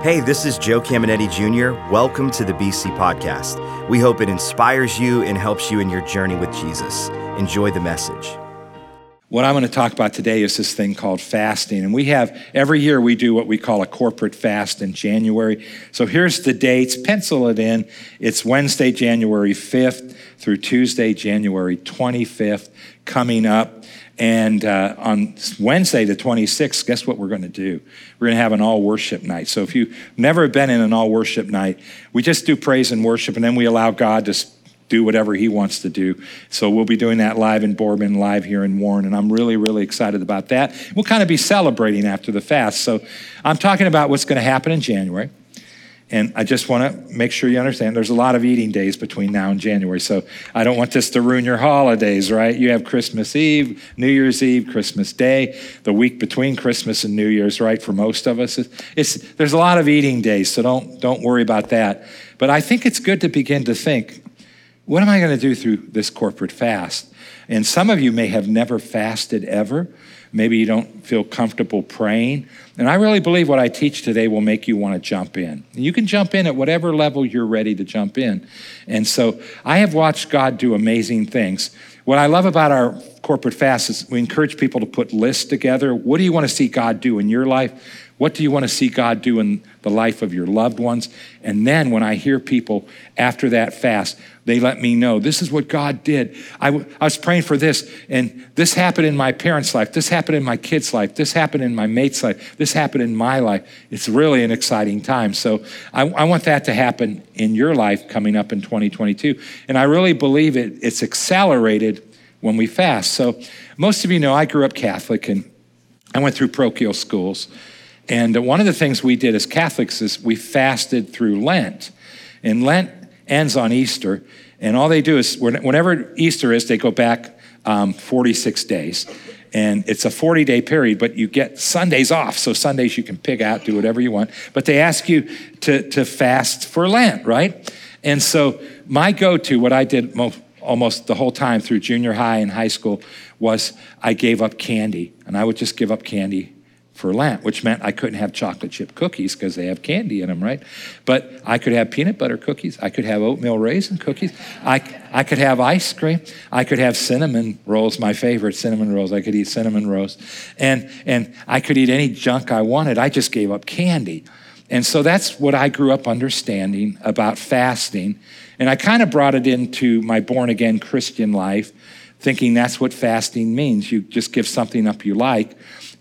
Hey, this is Joe Caminetti Jr. Welcome to the BC Podcast. We hope it inspires you and helps you in your journey with Jesus. Enjoy the message. What I'm going to talk about today is this thing called fasting. And we have, every year, we do what we call a corporate fast in January. So here's the dates. Pencil it in. It's Wednesday, January 5th through Tuesday, January 25th, coming up. And uh, on Wednesday, the 26th, guess what we're going to do? We're going to have an all worship night. So if you've never been in an all worship night, we just do praise and worship, and then we allow God to do whatever he wants to do. So we'll be doing that live in Boardman, live here in Warren, and I'm really, really excited about that. We'll kind of be celebrating after the fast. So I'm talking about what's going to happen in January. And I just want to make sure you understand there's a lot of eating days between now and January. So I don't want this to ruin your holidays, right? You have Christmas Eve, New Year's Eve, Christmas Day, the week between Christmas and New Year's, right? For most of us, it's, it's there's a lot of eating days, so don't don't worry about that. But I think it's good to begin to think what am I going to do through this corporate fast? And some of you may have never fasted ever. Maybe you don't feel comfortable praying. And I really believe what I teach today will make you want to jump in. You can jump in at whatever level you're ready to jump in. And so I have watched God do amazing things. What I love about our corporate fast is we encourage people to put lists together. What do you want to see God do in your life? What do you want to see God do in the life of your loved ones? And then when I hear people after that fast, they let me know this is what God did. I, w- I was praying for this, and this happened in my parents' life. This happened in my kids' life. This happened in my mate's life. This happened in my life. It's really an exciting time. So I, I want that to happen in your life coming up in 2022. And I really believe it, it's accelerated when we fast. So most of you know I grew up Catholic and I went through parochial schools. And one of the things we did as Catholics is we fasted through Lent. And Lent ends on Easter. And all they do is, whenever Easter is, they go back um, 46 days. And it's a 40 day period, but you get Sundays off. So Sundays you can pick out, do whatever you want. But they ask you to, to fast for Lent, right? And so my go to, what I did most, almost the whole time through junior high and high school, was I gave up candy. And I would just give up candy for Lent, which meant I couldn't have chocolate chip cookies because they have candy in them, right? But I could have peanut butter cookies. I could have oatmeal raisin cookies. I, I could have ice cream. I could have cinnamon rolls, my favorite cinnamon rolls. I could eat cinnamon rolls. And, and I could eat any junk I wanted. I just gave up candy. And so that's what I grew up understanding about fasting. And I kind of brought it into my born again Christian life, thinking that's what fasting means. You just give something up you like.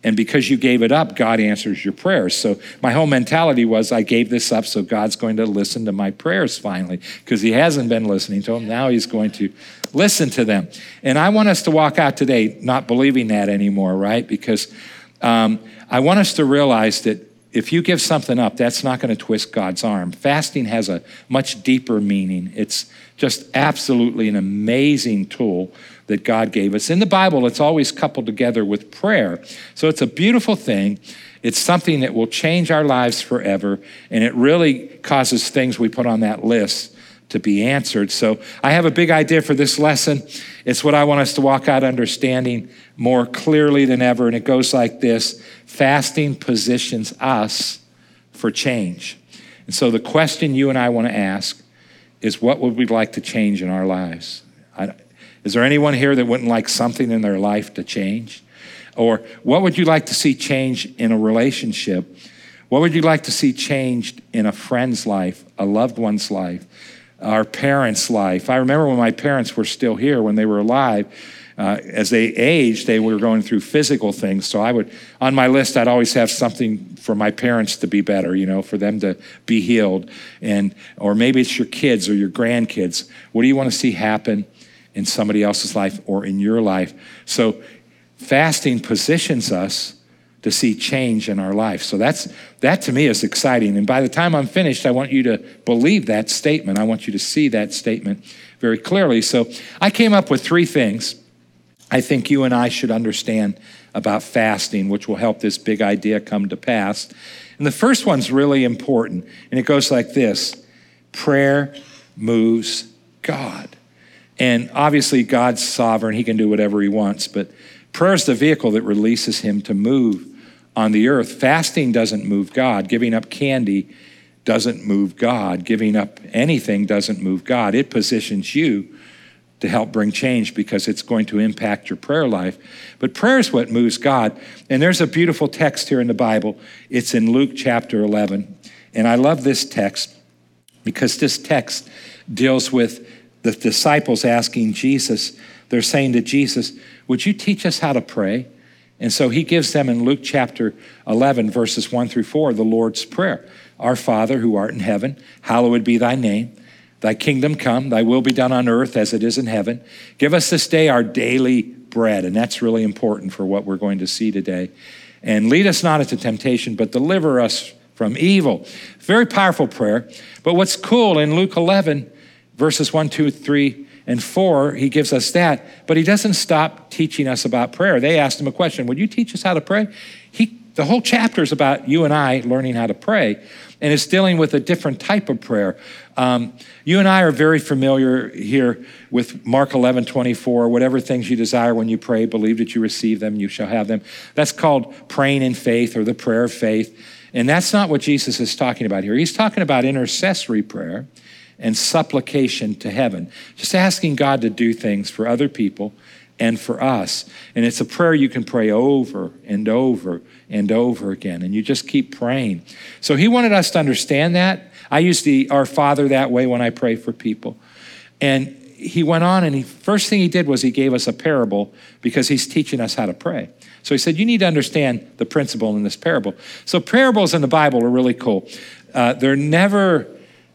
And because you gave it up, God answers your prayers. So my whole mentality was I gave this up, so God's going to listen to my prayers finally. Because He hasn't been listening to them. Now He's going to listen to them. And I want us to walk out today not believing that anymore, right? Because um, I want us to realize that if you give something up, that's not going to twist God's arm. Fasting has a much deeper meaning. It's just absolutely an amazing tool that God gave us. In the Bible, it's always coupled together with prayer. So it's a beautiful thing. It's something that will change our lives forever, and it really causes things we put on that list to be answered. So I have a big idea for this lesson. It's what I want us to walk out understanding more clearly than ever, and it goes like this Fasting positions us for change. And so the question you and I want to ask is what would we like to change in our lives? I, is there anyone here that wouldn't like something in their life to change? Or what would you like to see change in a relationship? What would you like to see changed in a friend's life, a loved one's life, our parents' life? I remember when my parents were still here, when they were alive, uh, as they aged, they were going through physical things. So I would, on my list, I'd always have something for my parents to be better, you know, for them to be healed. And, or maybe it's your kids or your grandkids. What do you want to see happen in somebody else's life or in your life? So fasting positions us to see change in our life. So that's that to me is exciting. And by the time I'm finished, I want you to believe that statement. I want you to see that statement very clearly. So I came up with three things I think you and I should understand about fasting, which will help this big idea come to pass. And the first one's really important, and it goes like this prayer moves God. And obviously, God's sovereign, He can do whatever He wants, but prayer is the vehicle that releases Him to move on the earth. Fasting doesn't move God. Giving up candy doesn't move God. Giving up anything doesn't move God. It positions you to help bring change because it's going to impact your prayer life. But prayer is what moves God. And there's a beautiful text here in the Bible. It's in Luke chapter 11. And I love this text because this text deals with the disciples asking Jesus, they're saying to Jesus, Would you teach us how to pray? And so he gives them in Luke chapter 11, verses 1 through 4, the Lord's Prayer Our Father who art in heaven, hallowed be thy name. Thy kingdom come, thy will be done on earth as it is in heaven. Give us this day our daily bread. And that's really important for what we're going to see today. And lead us not into temptation, but deliver us from evil. Very powerful prayer. But what's cool in Luke 11, verses 1, 2, 3, and 4, he gives us that, but he doesn't stop teaching us about prayer. They asked him a question Would you teach us how to pray? He, the whole chapter is about you and I learning how to pray and it's dealing with a different type of prayer. Um, you and I are very familiar here with Mark 11, 24, whatever things you desire when you pray, believe that you receive them, you shall have them. That's called praying in faith or the prayer of faith. And that's not what Jesus is talking about here. He's talking about intercessory prayer and supplication to heaven, just asking God to do things for other people and for us. And it's a prayer you can pray over and over and over again. And you just keep praying. So he wanted us to understand that. I use the Our Father that way when I pray for people. And he went on and the first thing he did was he gave us a parable because he's teaching us how to pray. So he said, You need to understand the principle in this parable. So parables in the Bible are really cool. Uh, they're never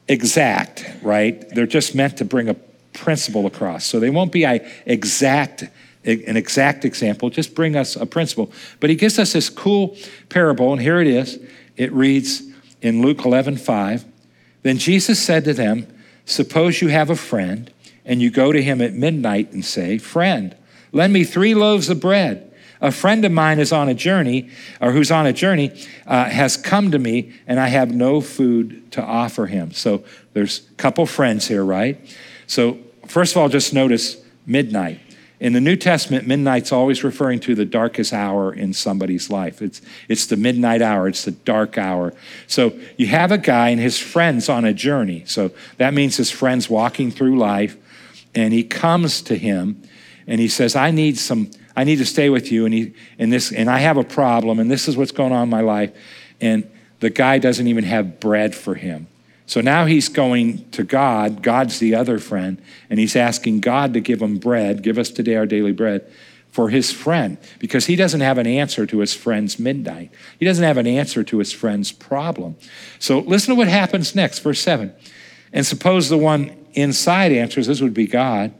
exact, right? They're just meant to bring a principle across. So they won't be exact an exact example, just bring us a principle. But he gives us this cool parable, and here it is. It reads in Luke 11 5. Then Jesus said to them, Suppose you have a friend, and you go to him at midnight and say, Friend, lend me three loaves of bread. A friend of mine is on a journey, or who's on a journey, uh, has come to me, and I have no food to offer him. So there's a couple friends here, right? So, first of all, just notice midnight. In the New Testament, midnight's always referring to the darkest hour in somebody's life. It's, it's the midnight hour, it's the dark hour. So you have a guy and his friends on a journey. So that means his friend's walking through life, and he comes to him and he says, I need some, I need to stay with you, and he and this, and I have a problem, and this is what's going on in my life. And the guy doesn't even have bread for him. So now he's going to God. God's the other friend, and he's asking God to give him bread, give us today our daily bread, for his friend, because he doesn't have an answer to his friend's midnight. He doesn't have an answer to his friend's problem. So listen to what happens next, verse 7. And suppose the one inside answers, this would be God.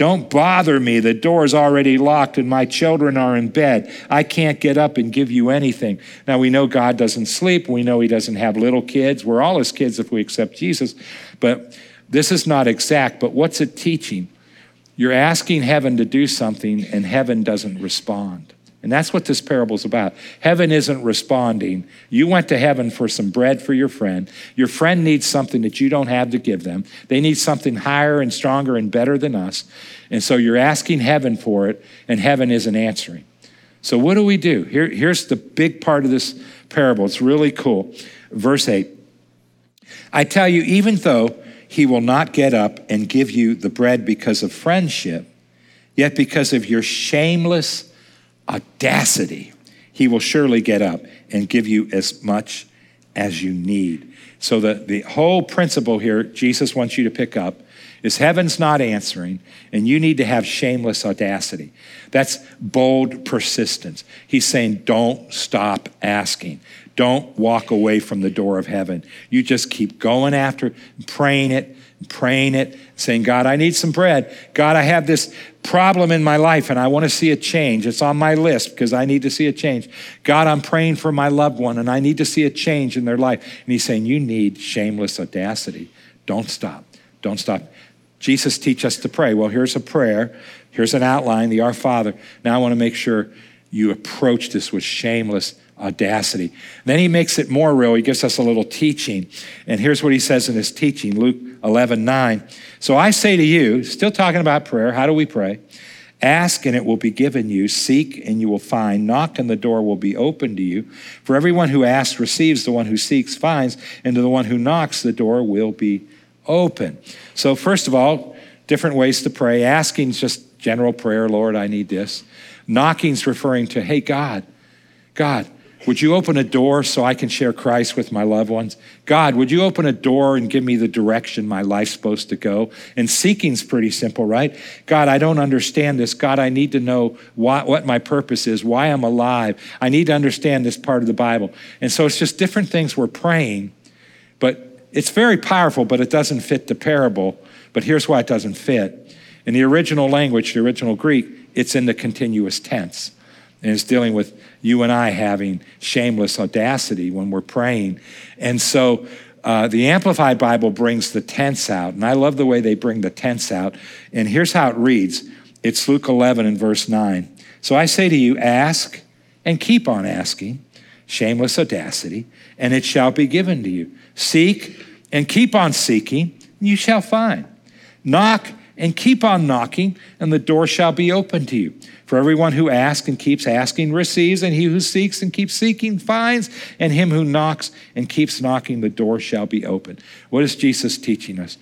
Don't bother me. The door's already locked and my children are in bed. I can't get up and give you anything. Now, we know God doesn't sleep. We know He doesn't have little kids. We're all His kids if we accept Jesus. But this is not exact. But what's it teaching? You're asking heaven to do something and heaven doesn't respond. And that's what this parable is about. Heaven isn't responding. You went to heaven for some bread for your friend. Your friend needs something that you don't have to give them. They need something higher and stronger and better than us. And so you're asking heaven for it, and heaven isn't answering. So, what do we do? Here, here's the big part of this parable. It's really cool. Verse 8 I tell you, even though he will not get up and give you the bread because of friendship, yet because of your shameless audacity, he will surely get up and give you as much as you need. So, the, the whole principle here Jesus wants you to pick up is heaven's not answering, and you need to have shameless audacity. That's bold persistence. He's saying, don't stop asking. Don't walk away from the door of heaven. You just keep going after, praying it, praying it, saying, God, I need some bread. God, I have this problem in my life and I want to see a change. It's on my list because I need to see a change. God, I'm praying for my loved one and I need to see a change in their life. And He's saying, You need shameless audacity. Don't stop. Don't stop. Jesus teach us to pray. Well, here's a prayer. Here's an outline, the Our Father. Now I want to make sure you approach this with shameless audacity. Then he makes it more real. He gives us a little teaching. And here's what he says in his teaching Luke 11 9. So I say to you, still talking about prayer, how do we pray? Ask and it will be given you. Seek and you will find. Knock and the door will be opened to you. For everyone who asks receives, the one who seeks finds, and to the one who knocks, the door will be open. So, first of all, different ways to pray. Asking is just general prayer, Lord, I need this. Knocking is referring to, hey, God, God, would you open a door so I can share Christ with my loved ones? God, would you open a door and give me the direction my life's supposed to go? And seeking's pretty simple, right? God, I don't understand this. God, I need to know why, what my purpose is, why I'm alive. I need to understand this part of the Bible. And so it's just different things we're praying, but it's very powerful, but it doesn't fit the parable. But here's why it doesn't fit. In the original language, the original Greek, it's in the continuous tense. And it's dealing with you and I having shameless audacity when we're praying. And so uh, the Amplified Bible brings the tense out. And I love the way they bring the tense out. And here's how it reads it's Luke 11 and verse 9. So I say to you, ask and keep on asking, shameless audacity, and it shall be given to you. Seek and keep on seeking, and you shall find. Knock and keep on knocking, and the door shall be open to you. For everyone who asks and keeps asking receives, and he who seeks and keeps seeking finds, and him who knocks and keeps knocking, the door shall be open. What is Jesus teaching us?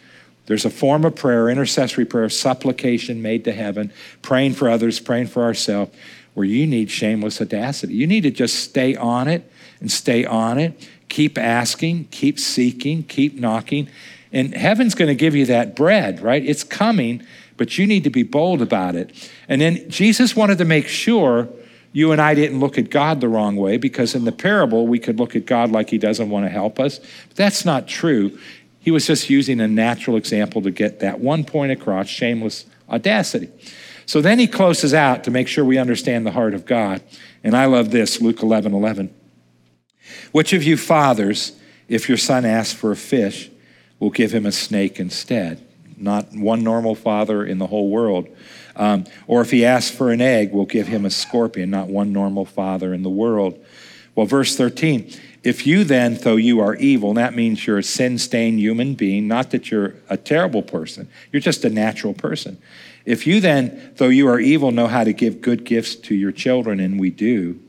There's a form of prayer, intercessory prayer, supplication made to heaven, praying for others, praying for ourselves, where you need shameless audacity. You need to just stay on it and stay on it. Keep asking, keep seeking, keep knocking. And heaven's going to give you that bread, right? It's coming but you need to be bold about it. And then Jesus wanted to make sure you and I didn't look at God the wrong way because in the parable, we could look at God like he doesn't want to help us. But that's not true. He was just using a natural example to get that one point across shameless audacity. So then he closes out to make sure we understand the heart of God. And I love this Luke 11 11. Which of you fathers, if your son asks for a fish, will give him a snake instead? Not one normal father in the whole world. Um, or if he asks for an egg, we'll give him a scorpion, not one normal father in the world. Well, verse 13, if you then, though you are evil, that means you're a sin stained human being, not that you're a terrible person, you're just a natural person. If you then, though you are evil, know how to give good gifts to your children, and we do,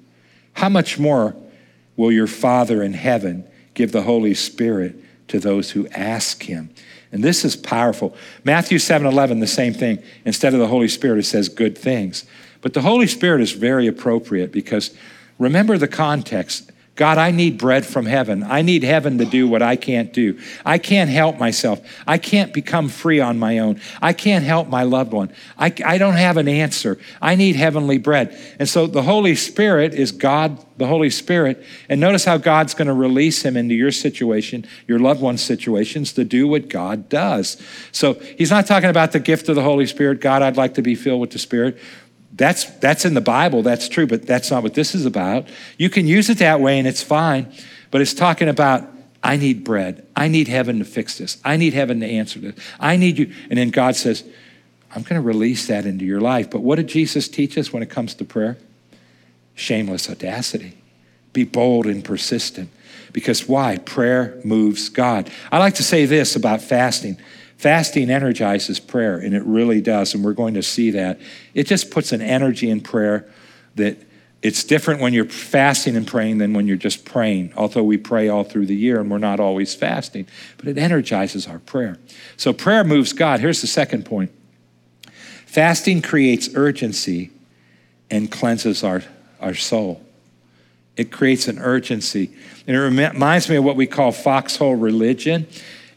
how much more will your Father in heaven give the Holy Spirit to those who ask him? And this is powerful. Matthew 7 11, the same thing. Instead of the Holy Spirit, it says good things. But the Holy Spirit is very appropriate because remember the context. God, I need bread from heaven. I need heaven to do what I can't do. I can't help myself. I can't become free on my own. I can't help my loved one. I, I don't have an answer. I need heavenly bread. And so the Holy Spirit is God, the Holy Spirit. And notice how God's going to release him into your situation, your loved one's situations, to do what God does. So he's not talking about the gift of the Holy Spirit. God, I'd like to be filled with the Spirit. That's, that's in the Bible, that's true, but that's not what this is about. You can use it that way and it's fine, but it's talking about, I need bread. I need heaven to fix this. I need heaven to answer this. I need you. And then God says, I'm going to release that into your life. But what did Jesus teach us when it comes to prayer? Shameless audacity. Be bold and persistent. Because why? Prayer moves God. I like to say this about fasting Fasting energizes prayer, and it really does, and we're going to see that. It just puts an energy in prayer that it's different when you're fasting and praying than when you're just praying, although we pray all through the year and we're not always fasting, but it energizes our prayer. So prayer moves God. Here's the second point fasting creates urgency and cleanses our, our soul. It creates an urgency. And it reminds me of what we call foxhole religion.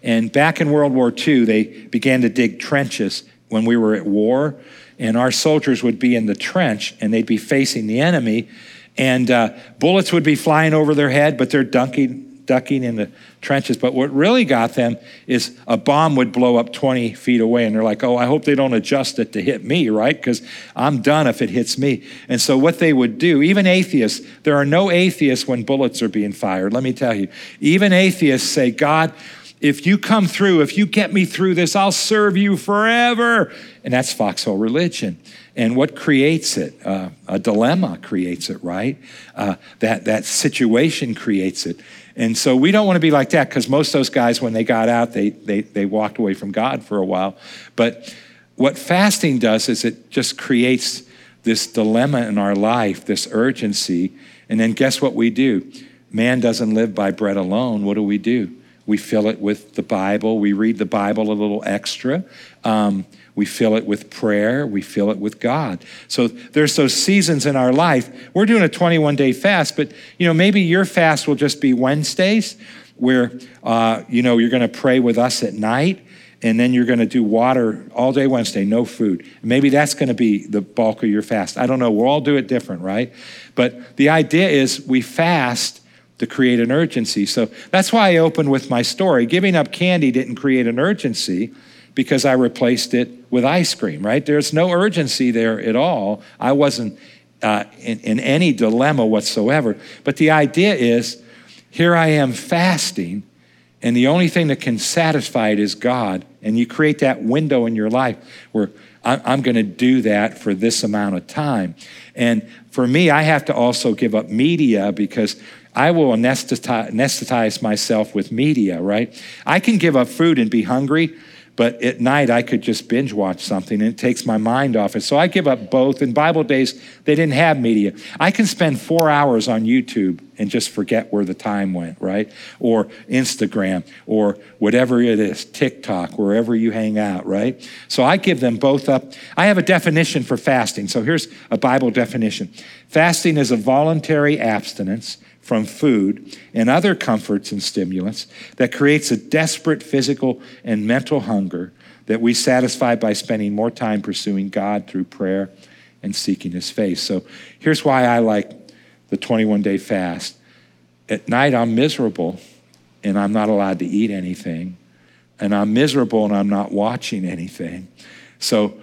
And back in World War II, they began to dig trenches when we were at war. And our soldiers would be in the trench and they'd be facing the enemy. And uh, bullets would be flying over their head, but they're dunking, ducking in the trenches. But what really got them is a bomb would blow up 20 feet away. And they're like, oh, I hope they don't adjust it to hit me, right? Because I'm done if it hits me. And so what they would do, even atheists, there are no atheists when bullets are being fired. Let me tell you, even atheists say, God, if you come through, if you get me through this, I'll serve you forever. And that's foxhole religion. And what creates it? Uh, a dilemma creates it, right? Uh, that, that situation creates it. And so we don't want to be like that because most of those guys, when they got out, they, they, they walked away from God for a while. But what fasting does is it just creates this dilemma in our life, this urgency. And then guess what we do? Man doesn't live by bread alone. What do we do? We fill it with the Bible. We read the Bible a little extra. Um, we fill it with prayer. We fill it with God. So there's those seasons in our life. We're doing a 21 day fast, but you know maybe your fast will just be Wednesdays, where uh, you know you're going to pray with us at night, and then you're going to do water all day Wednesday, no food. Maybe that's going to be the bulk of your fast. I don't know. We'll all do it different, right? But the idea is we fast to create an urgency. So that's why I opened with my story. Giving up candy didn't create an urgency because I replaced it with ice cream, right? There's no urgency there at all. I wasn't uh, in, in any dilemma whatsoever. But the idea is here I am fasting, and the only thing that can satisfy it is God. And you create that window in your life where I'm going to do that for this amount of time. And for me, I have to also give up media because I will anesthetize myself with media, right? I can give up food and be hungry, but at night, I could just binge watch something and it takes my mind off it. So I give up both. In Bible days, they didn't have media. I can spend four hours on YouTube and just forget where the time went, right? Or Instagram or whatever it is, TikTok, wherever you hang out, right? So I give them both up. I have a definition for fasting. So here's a Bible definition fasting is a voluntary abstinence from food and other comforts and stimulants that creates a desperate physical and mental hunger that we satisfy by spending more time pursuing God through prayer and seeking His face. So here's why I like the 21 day fast. At night, I'm miserable and I'm not allowed to eat anything, and I'm miserable and I'm not watching anything. So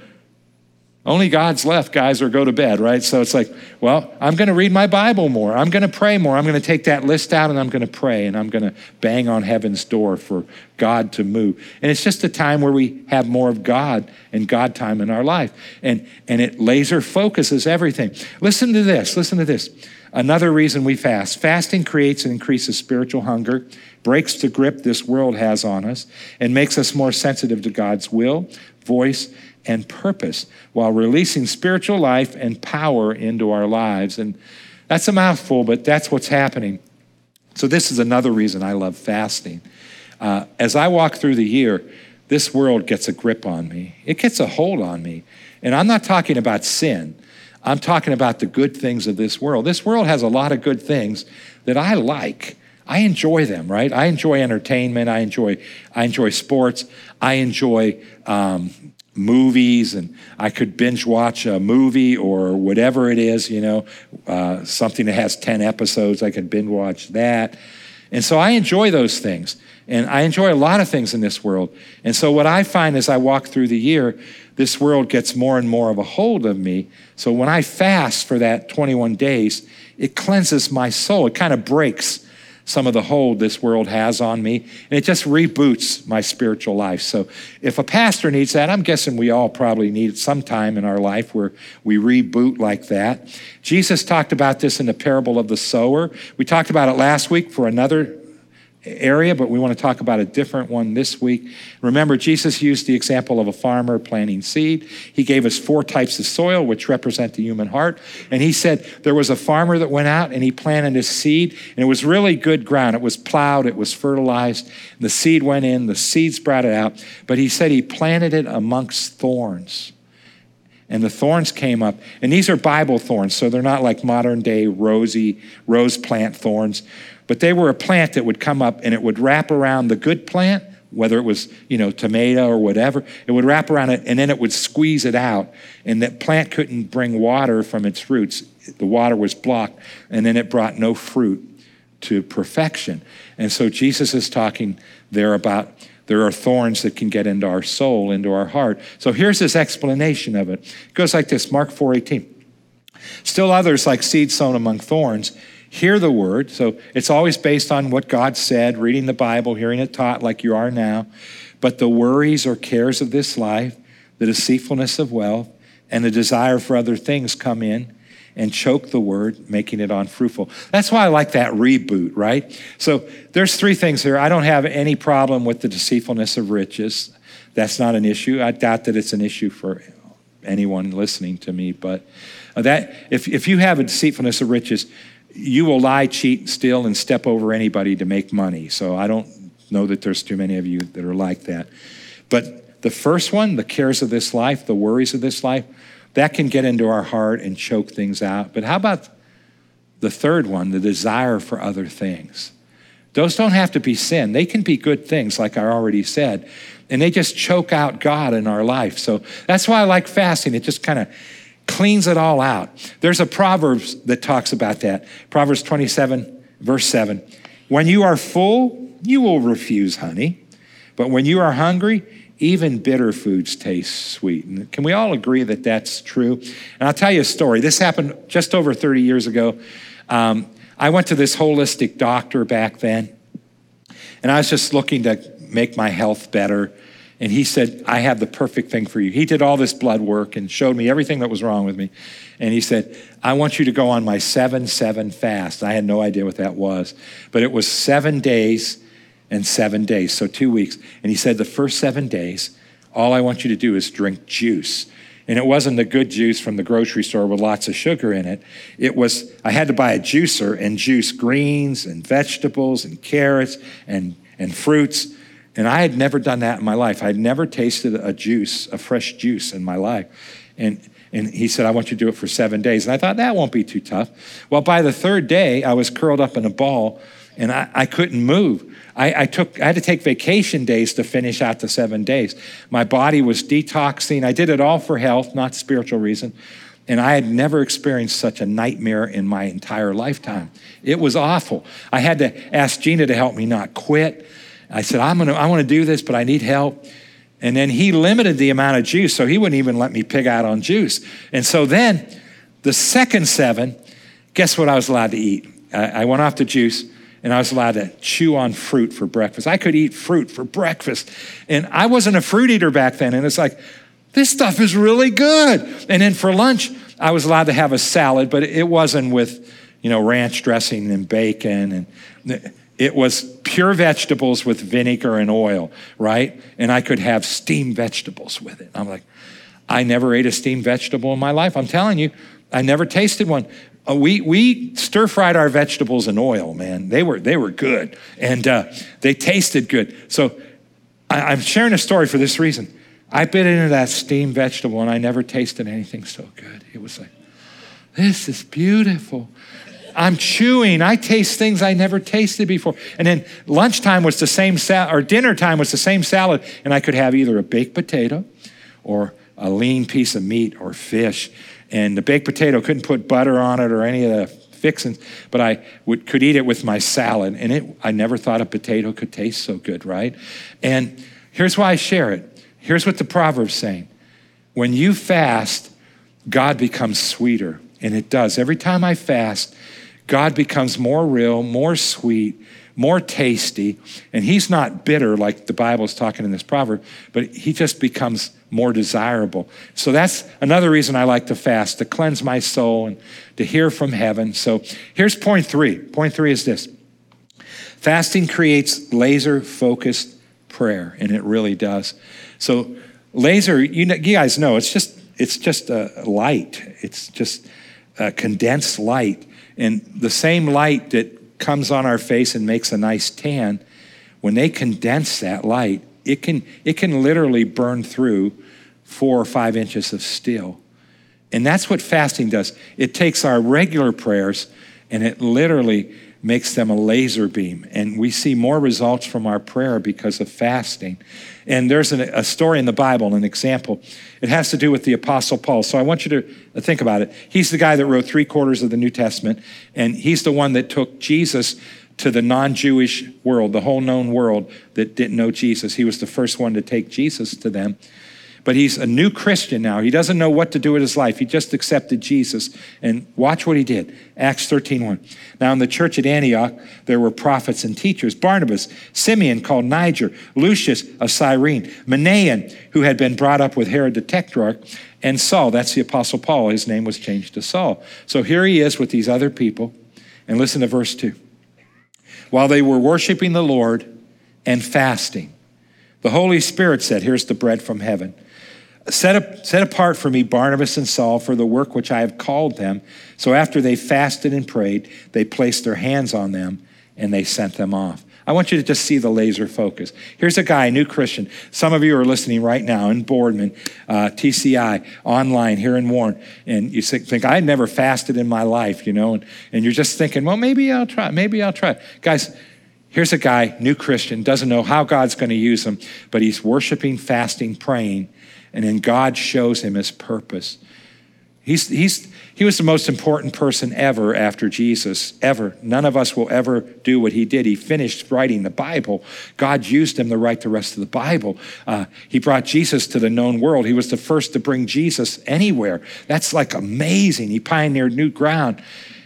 only God's left, guys, or go to bed, right? So it's like, well, I'm going to read my Bible more. I'm going to pray more. I'm going to take that list out and I'm going to pray and I'm going to bang on heaven's door for God to move. And it's just a time where we have more of God and God time in our life. And, and it laser focuses everything. Listen to this. Listen to this. Another reason we fast fasting creates and increases spiritual hunger, breaks the grip this world has on us, and makes us more sensitive to God's will, voice, and purpose while releasing spiritual life and power into our lives. And that's a mouthful, but that's what's happening. So, this is another reason I love fasting. Uh, as I walk through the year, this world gets a grip on me, it gets a hold on me. And I'm not talking about sin. I'm talking about the good things of this world. This world has a lot of good things that I like. I enjoy them, right? I enjoy entertainment. I enjoy, I enjoy sports. I enjoy um, movies and I could binge watch a movie or whatever it is, you know, uh, something that has 10 episodes, I could binge watch that. And so I enjoy those things. And I enjoy a lot of things in this world. And so what I find as I walk through the year, this world gets more and more of a hold of me. So when I fast for that 21 days, it cleanses my soul. It kind of breaks some of the hold this world has on me, and it just reboots my spiritual life. So, if a pastor needs that, I'm guessing we all probably need it sometime in our life where we reboot like that. Jesus talked about this in the parable of the sower. We talked about it last week for another area, but we want to talk about a different one this week. Remember, Jesus used the example of a farmer planting seed. He gave us four types of soil, which represent the human heart. And he said there was a farmer that went out and he planted his seed, and it was really good ground. It was plowed, it was fertilized. The seed went in, the seed sprouted out. But he said he planted it amongst thorns and the thorns came up. And these are Bible thorns, so they're not like modern day rosy rose plant thorns. But they were a plant that would come up and it would wrap around the good plant, whether it was, you know, tomato or whatever. It would wrap around it and then it would squeeze it out. And that plant couldn't bring water from its roots. The water was blocked and then it brought no fruit to perfection. And so Jesus is talking there about there are thorns that can get into our soul, into our heart. So here's this explanation of it. It goes like this Mark 4:18. Still others like seed sown among thorns hear the word. So it's always based on what God said, reading the Bible, hearing it taught like you are now. But the worries or cares of this life, the deceitfulness of wealth, and the desire for other things come in and choke the word, making it unfruitful. That's why I like that reboot, right? So there's three things here. I don't have any problem with the deceitfulness of riches. That's not an issue. I doubt that it's an issue for anyone listening to me, but that if, if you have a deceitfulness of riches, you will lie, cheat, steal, and step over anybody to make money. So I don't know that there's too many of you that are like that. But the first one, the cares of this life, the worries of this life, that can get into our heart and choke things out. But how about the third one, the desire for other things? Those don't have to be sin. They can be good things, like I already said. And they just choke out God in our life. So that's why I like fasting. It just kind of cleans it all out. There's a Proverbs that talks about that. Proverbs 27, verse 7. When you are full, you will refuse honey. But when you are hungry, even bitter foods taste sweet. And can we all agree that that's true? And I'll tell you a story. This happened just over 30 years ago. Um, I went to this holistic doctor back then, and I was just looking to make my health better. And he said, I have the perfect thing for you. He did all this blood work and showed me everything that was wrong with me. And he said, I want you to go on my 7 7 fast. I had no idea what that was, but it was seven days and seven days, so two weeks. And he said, The first seven days, all I want you to do is drink juice. And it wasn't the good juice from the grocery store with lots of sugar in it. It was, I had to buy a juicer and juice greens and vegetables and carrots and, and fruits. And I had never done that in my life. I had never tasted a juice, a fresh juice in my life. And, and he said, I want you to do it for seven days. And I thought, that won't be too tough. Well, by the third day, I was curled up in a ball and I, I couldn't move. I, I, took, I had to take vacation days to finish out the seven days. My body was detoxing. I did it all for health, not spiritual reason. And I had never experienced such a nightmare in my entire lifetime. It was awful. I had to ask Gina to help me not quit. I said, I'm gonna, I want to do this, but I need help. And then he limited the amount of juice, so he wouldn't even let me pig out on juice. And so then, the second seven, guess what I was allowed to eat? I, I went off the juice and I was allowed to chew on fruit for breakfast. I could eat fruit for breakfast. And I wasn't a fruit eater back then. And it's like, this stuff is really good. And then for lunch, I was allowed to have a salad, but it wasn't with, you know, ranch dressing and bacon. And it was pure vegetables with vinegar and oil, right? And I could have steamed vegetables with it. I'm like, I never ate a steamed vegetable in my life. I'm telling you, I never tasted one. Uh, we, we stir fried our vegetables in oil, man. They were, they were good and uh, they tasted good. So I, I'm sharing a story for this reason. I bit into that steamed vegetable and I never tasted anything so good. It was like, this is beautiful. I'm chewing. I taste things I never tasted before. And then lunchtime was the same salad, or dinner time was the same salad, and I could have either a baked potato or a lean piece of meat or fish. And the baked potato couldn't put butter on it or any of the fixings, but I would, could eat it with my salad. And it, I never thought a potato could taste so good, right? And here's why I share it. Here's what the Proverbs saying. When you fast, God becomes sweeter. And it does. Every time I fast, God becomes more real, more sweet, more tasty, and he's not bitter like the Bible is talking in this proverb, but he just becomes more desirable. So that's another reason I like to fast, to cleanse my soul and to hear from heaven. So here's point three. Point three is this fasting creates laser focused prayer, and it really does. So laser, you, know, you guys know, it's just it's just a light. It's just a condensed light. And the same light that comes on our face and makes a nice tan, when they condense that light, it can, it can literally burn through four or five inches of steel. And that's what fasting does. It takes our regular prayers and it literally makes them a laser beam. And we see more results from our prayer because of fasting. And there's an, a story in the Bible, an example. It has to do with the Apostle Paul. So I want you to think about it. He's the guy that wrote three quarters of the New Testament, and he's the one that took Jesus to the non Jewish world, the whole known world that didn't know Jesus. He was the first one to take Jesus to them. But he's a new Christian now. He doesn't know what to do with his life. He just accepted Jesus. And watch what he did. Acts 13 1. Now, in the church at Antioch, there were prophets and teachers Barnabas, Simeon called Niger, Lucius of Cyrene, Manaen, who had been brought up with Herod the Tetrarch, and Saul. That's the Apostle Paul. His name was changed to Saul. So here he is with these other people. And listen to verse 2. While they were worshiping the Lord and fasting, the Holy Spirit said, Here's the bread from heaven. Set, up, set apart for me Barnabas and Saul for the work which I have called them. So after they fasted and prayed, they placed their hands on them and they sent them off. I want you to just see the laser focus. Here's a guy, a new Christian. Some of you are listening right now in Boardman, uh, TCI, online here in Warren, and you think, I never fasted in my life, you know, and, and you're just thinking, well, maybe I'll try, maybe I'll try. Guys, here's a guy, new Christian, doesn't know how God's going to use him, but he's worshiping, fasting, praying, and then God shows him his purpose. He's, he's, he was the most important person ever after Jesus, ever. None of us will ever do what he did. He finished writing the Bible. God used him to write the rest of the Bible. Uh, he brought Jesus to the known world. He was the first to bring Jesus anywhere. That's like amazing. He pioneered new ground.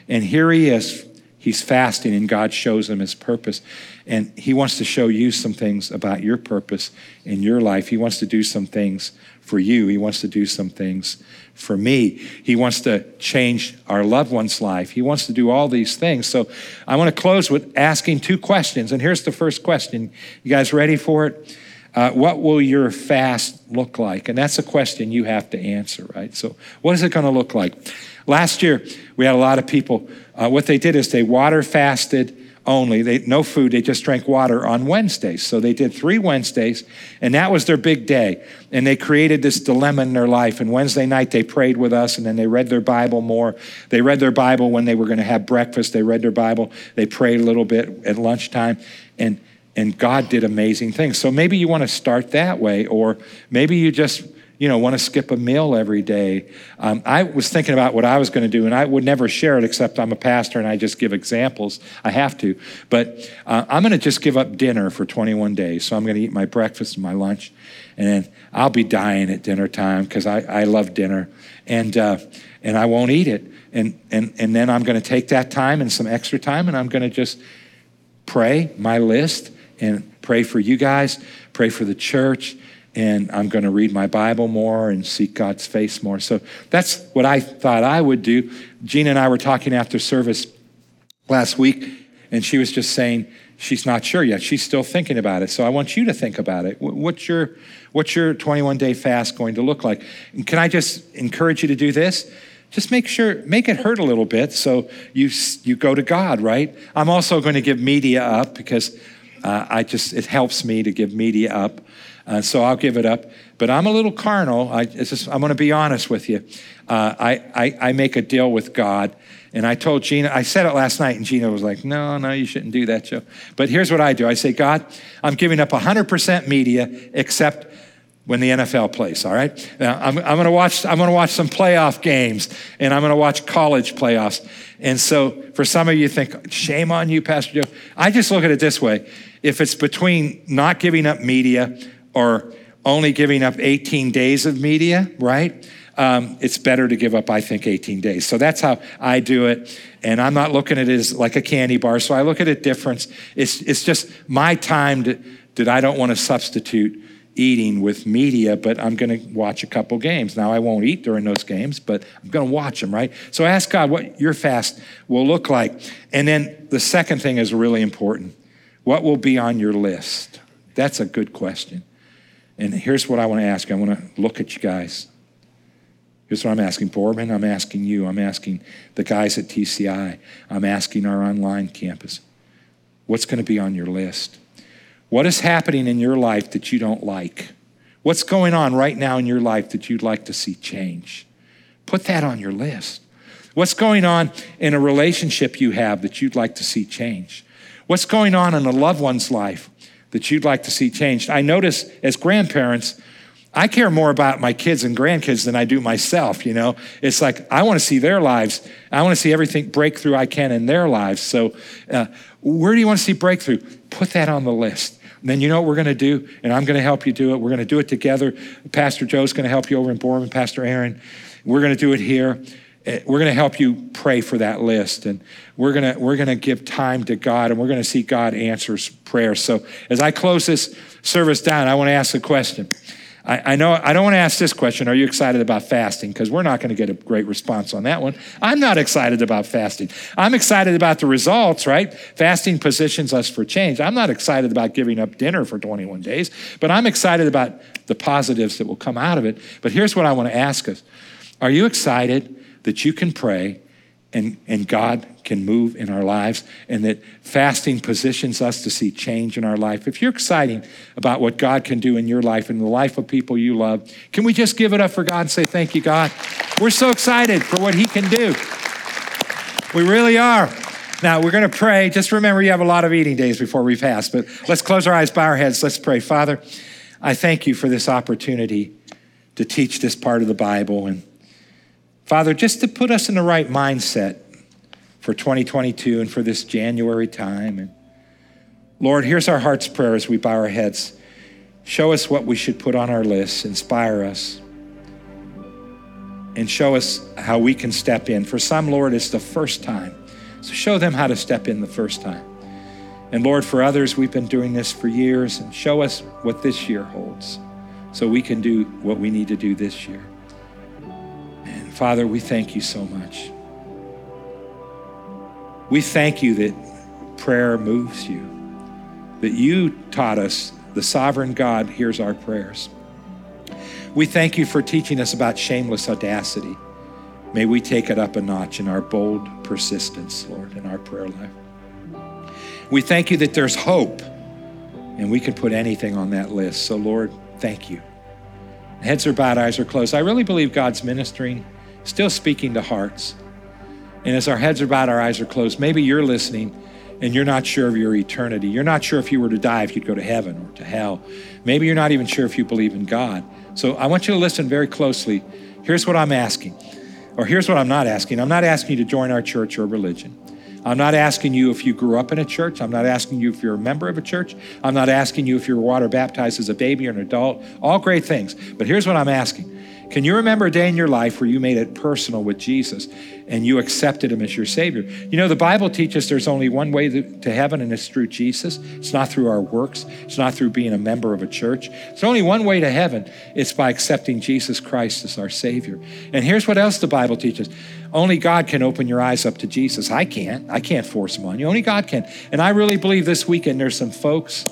And here he is. He's fasting, and God shows him his purpose. And he wants to show you some things about your purpose in your life. He wants to do some things for you. He wants to do some things for me. He wants to change our loved one's life. He wants to do all these things. So I want to close with asking two questions. And here's the first question. You guys ready for it? Uh, what will your fast look like? And that's a question you have to answer, right? So, what is it going to look like? Last year, we had a lot of people. Uh, what they did is they water fasted only. They, no food, they just drank water on Wednesdays. So they did three Wednesdays, and that was their big day. And they created this dilemma in their life. And Wednesday night, they prayed with us, and then they read their Bible more. They read their Bible when they were going to have breakfast. They read their Bible. They prayed a little bit at lunchtime. And and God did amazing things. So maybe you want to start that way, or maybe you just you know, want to skip a meal every day. Um, I was thinking about what I was going to do, and I would never share it except I'm a pastor and I just give examples. I have to. But uh, I'm going to just give up dinner for 21 days. So I'm going to eat my breakfast and my lunch, and I'll be dying at dinner time because I, I love dinner. And, uh, and I won't eat it. And, and, and then I'm going to take that time and some extra time, and I'm going to just pray my list and pray for you guys, pray for the church and I'm going to read my Bible more and seek God's face more. So that's what I thought I would do. Gina and I were talking after service last week, and she was just saying she's not sure yet. She's still thinking about it. So I want you to think about it. What's your, what's your 21 day fast going to look like? And can I just encourage you to do this? Just make sure, make it hurt a little bit so you, you go to God, right? I'm also going to give media up because uh, I just, it helps me to give media up. Uh, so I'll give it up. But I'm a little carnal. I, I'm going to be honest with you. Uh, I, I, I, make a deal with God. And I told Gina, I said it last night, and Gina was like, no, no, you shouldn't do that, Joe. But here's what I do I say, God, I'm giving up 100% media except when the NFL plays, all right? Now, I'm, I'm going to watch I'm going to watch some playoff games and I'm going to watch college playoffs. And so for some of you think, shame on you, Pastor Joe. I just look at it this way. If it's between not giving up media or only giving up 18 days of media, right? Um, it's better to give up, I think, 18 days. So that's how I do it. And I'm not looking at it as like a candy bar. So I look at it different. It's, it's just my time to, that I don't want to substitute eating with media, but I'm going to watch a couple games. Now, I won't eat during those games, but I'm going to watch them, right? So ask God what your fast will look like. And then the second thing is really important what will be on your list? That's a good question. And here's what I want to ask I want to look at you guys. Here's what I'm asking Boardman. I'm asking you. I'm asking the guys at TCI. I'm asking our online campus. What's going to be on your list? What is happening in your life that you don't like? What's going on right now in your life that you'd like to see change? Put that on your list. What's going on in a relationship you have that you'd like to see change? What's going on in a loved one's life that you'd like to see changed. I notice as grandparents, I care more about my kids and grandkids than I do myself, you know? It's like I want to see their lives. I want to see everything breakthrough I can in their lives. So, uh, where do you want to see breakthrough? Put that on the list. And then you know what we're going to do? And I'm going to help you do it. We're going to do it together. Pastor Joe's going to help you over in Boardman, Pastor Aaron. We're going to do it here. Uh, we're going to help you pray for that list and we're going to we're going to give time to god and we're going to see god answers prayer so as i close this service down i want to ask a question I, I know I don't want to ask this question. Are you excited about fasting? Because we're not going to get a great response on that one. I'm not excited about fasting. I'm excited about the results, right? Fasting positions us for change. I'm not excited about giving up dinner for 21 days, but I'm excited about the positives that will come out of it. But here's what I want to ask us Are you excited that you can pray and, and God can move in our lives, and that fasting positions us to see change in our life. If you're excited about what God can do in your life and the life of people you love, can we just give it up for God and say, Thank you, God? We're so excited for what He can do. We really are. Now, we're going to pray. Just remember, you have a lot of eating days before we fast, but let's close our eyes, bow our heads. Let's pray. Father, I thank you for this opportunity to teach this part of the Bible. And Father, just to put us in the right mindset for 2022 and for this January time. And Lord, here's our heart's prayer as we bow our heads. Show us what we should put on our list, inspire us, and show us how we can step in. For some, Lord, it's the first time. So show them how to step in the first time. And Lord, for others, we've been doing this for years, and show us what this year holds so we can do what we need to do this year. Father, we thank you so much. We thank you that prayer moves you, that you taught us the sovereign God hears our prayers. We thank you for teaching us about shameless audacity. May we take it up a notch in our bold persistence, Lord, in our prayer life. We thank you that there's hope and we can put anything on that list. So, Lord, thank you. Heads are bowed, eyes are closed. I really believe God's ministering, still speaking to hearts. And as our heads are bowed, our eyes are closed, maybe you're listening and you're not sure of your eternity. You're not sure if you were to die, if you'd go to heaven or to hell. Maybe you're not even sure if you believe in God. So I want you to listen very closely. Here's what I'm asking, or here's what I'm not asking. I'm not asking you to join our church or religion. I'm not asking you if you grew up in a church. I'm not asking you if you're a member of a church. I'm not asking you if you were water baptized as a baby or an adult. All great things. But here's what I'm asking can you remember a day in your life where you made it personal with Jesus and you accepted him as your Savior? You know, the Bible teaches there's only one way to heaven, and it's through Jesus. It's not through our works, it's not through being a member of a church. It's only one way to heaven it's by accepting Jesus Christ as our Savior. And here's what else the Bible teaches only God can open your eyes up to Jesus. I can't. I can't force them on you. Only God can. And I really believe this weekend there's some folks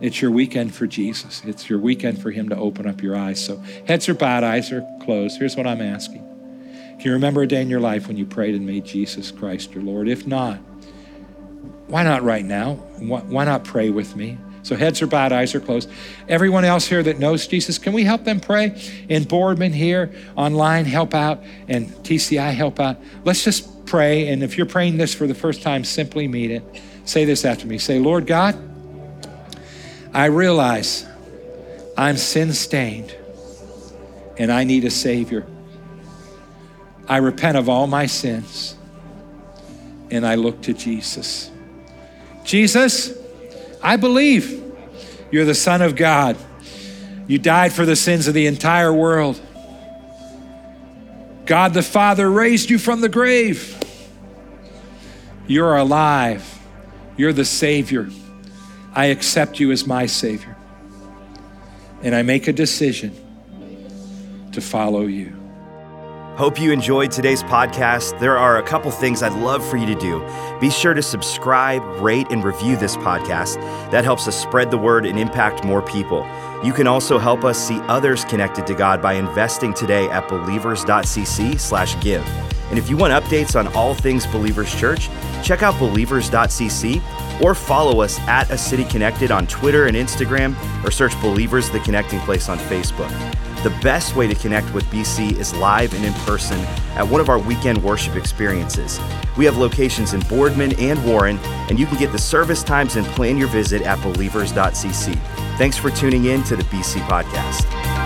it's your weekend for Jesus. It's your weekend for Him to open up your eyes. So heads are bowed, eyes are closed. Here's what I'm asking. Can you remember a day in your life when you prayed and made Jesus Christ your Lord? If not, why not right now? Why not pray with me? So heads are bowed, eyes are closed. Everyone else here that knows Jesus, can we help them pray? In Boardman here, online, help out, and TCI, help out. Let's just pray. And if you're praying this for the first time, simply mean it. Say this after me. Say, Lord God, I realize I'm sin stained and I need a Savior. I repent of all my sins and I look to Jesus. Jesus, I believe you're the Son of God. You died for the sins of the entire world. God the Father raised you from the grave. You're alive. You're the Savior. I accept you as my Savior. And I make a decision to follow you. Hope you enjoyed today's podcast. There are a couple things I'd love for you to do. Be sure to subscribe, rate, and review this podcast. That helps us spread the word and impact more people. You can also help us see others connected to God by investing today at believers.cc/give. And if you want updates on all things Believers Church, check out believers.cc or follow us at A City Connected on Twitter and Instagram, or search Believers the Connecting Place on Facebook. The best way to connect with BC is live and in person at one of our weekend worship experiences. We have locations in Boardman and Warren, and you can get the service times and plan your visit at believers.cc. Thanks for tuning in to the BC Podcast.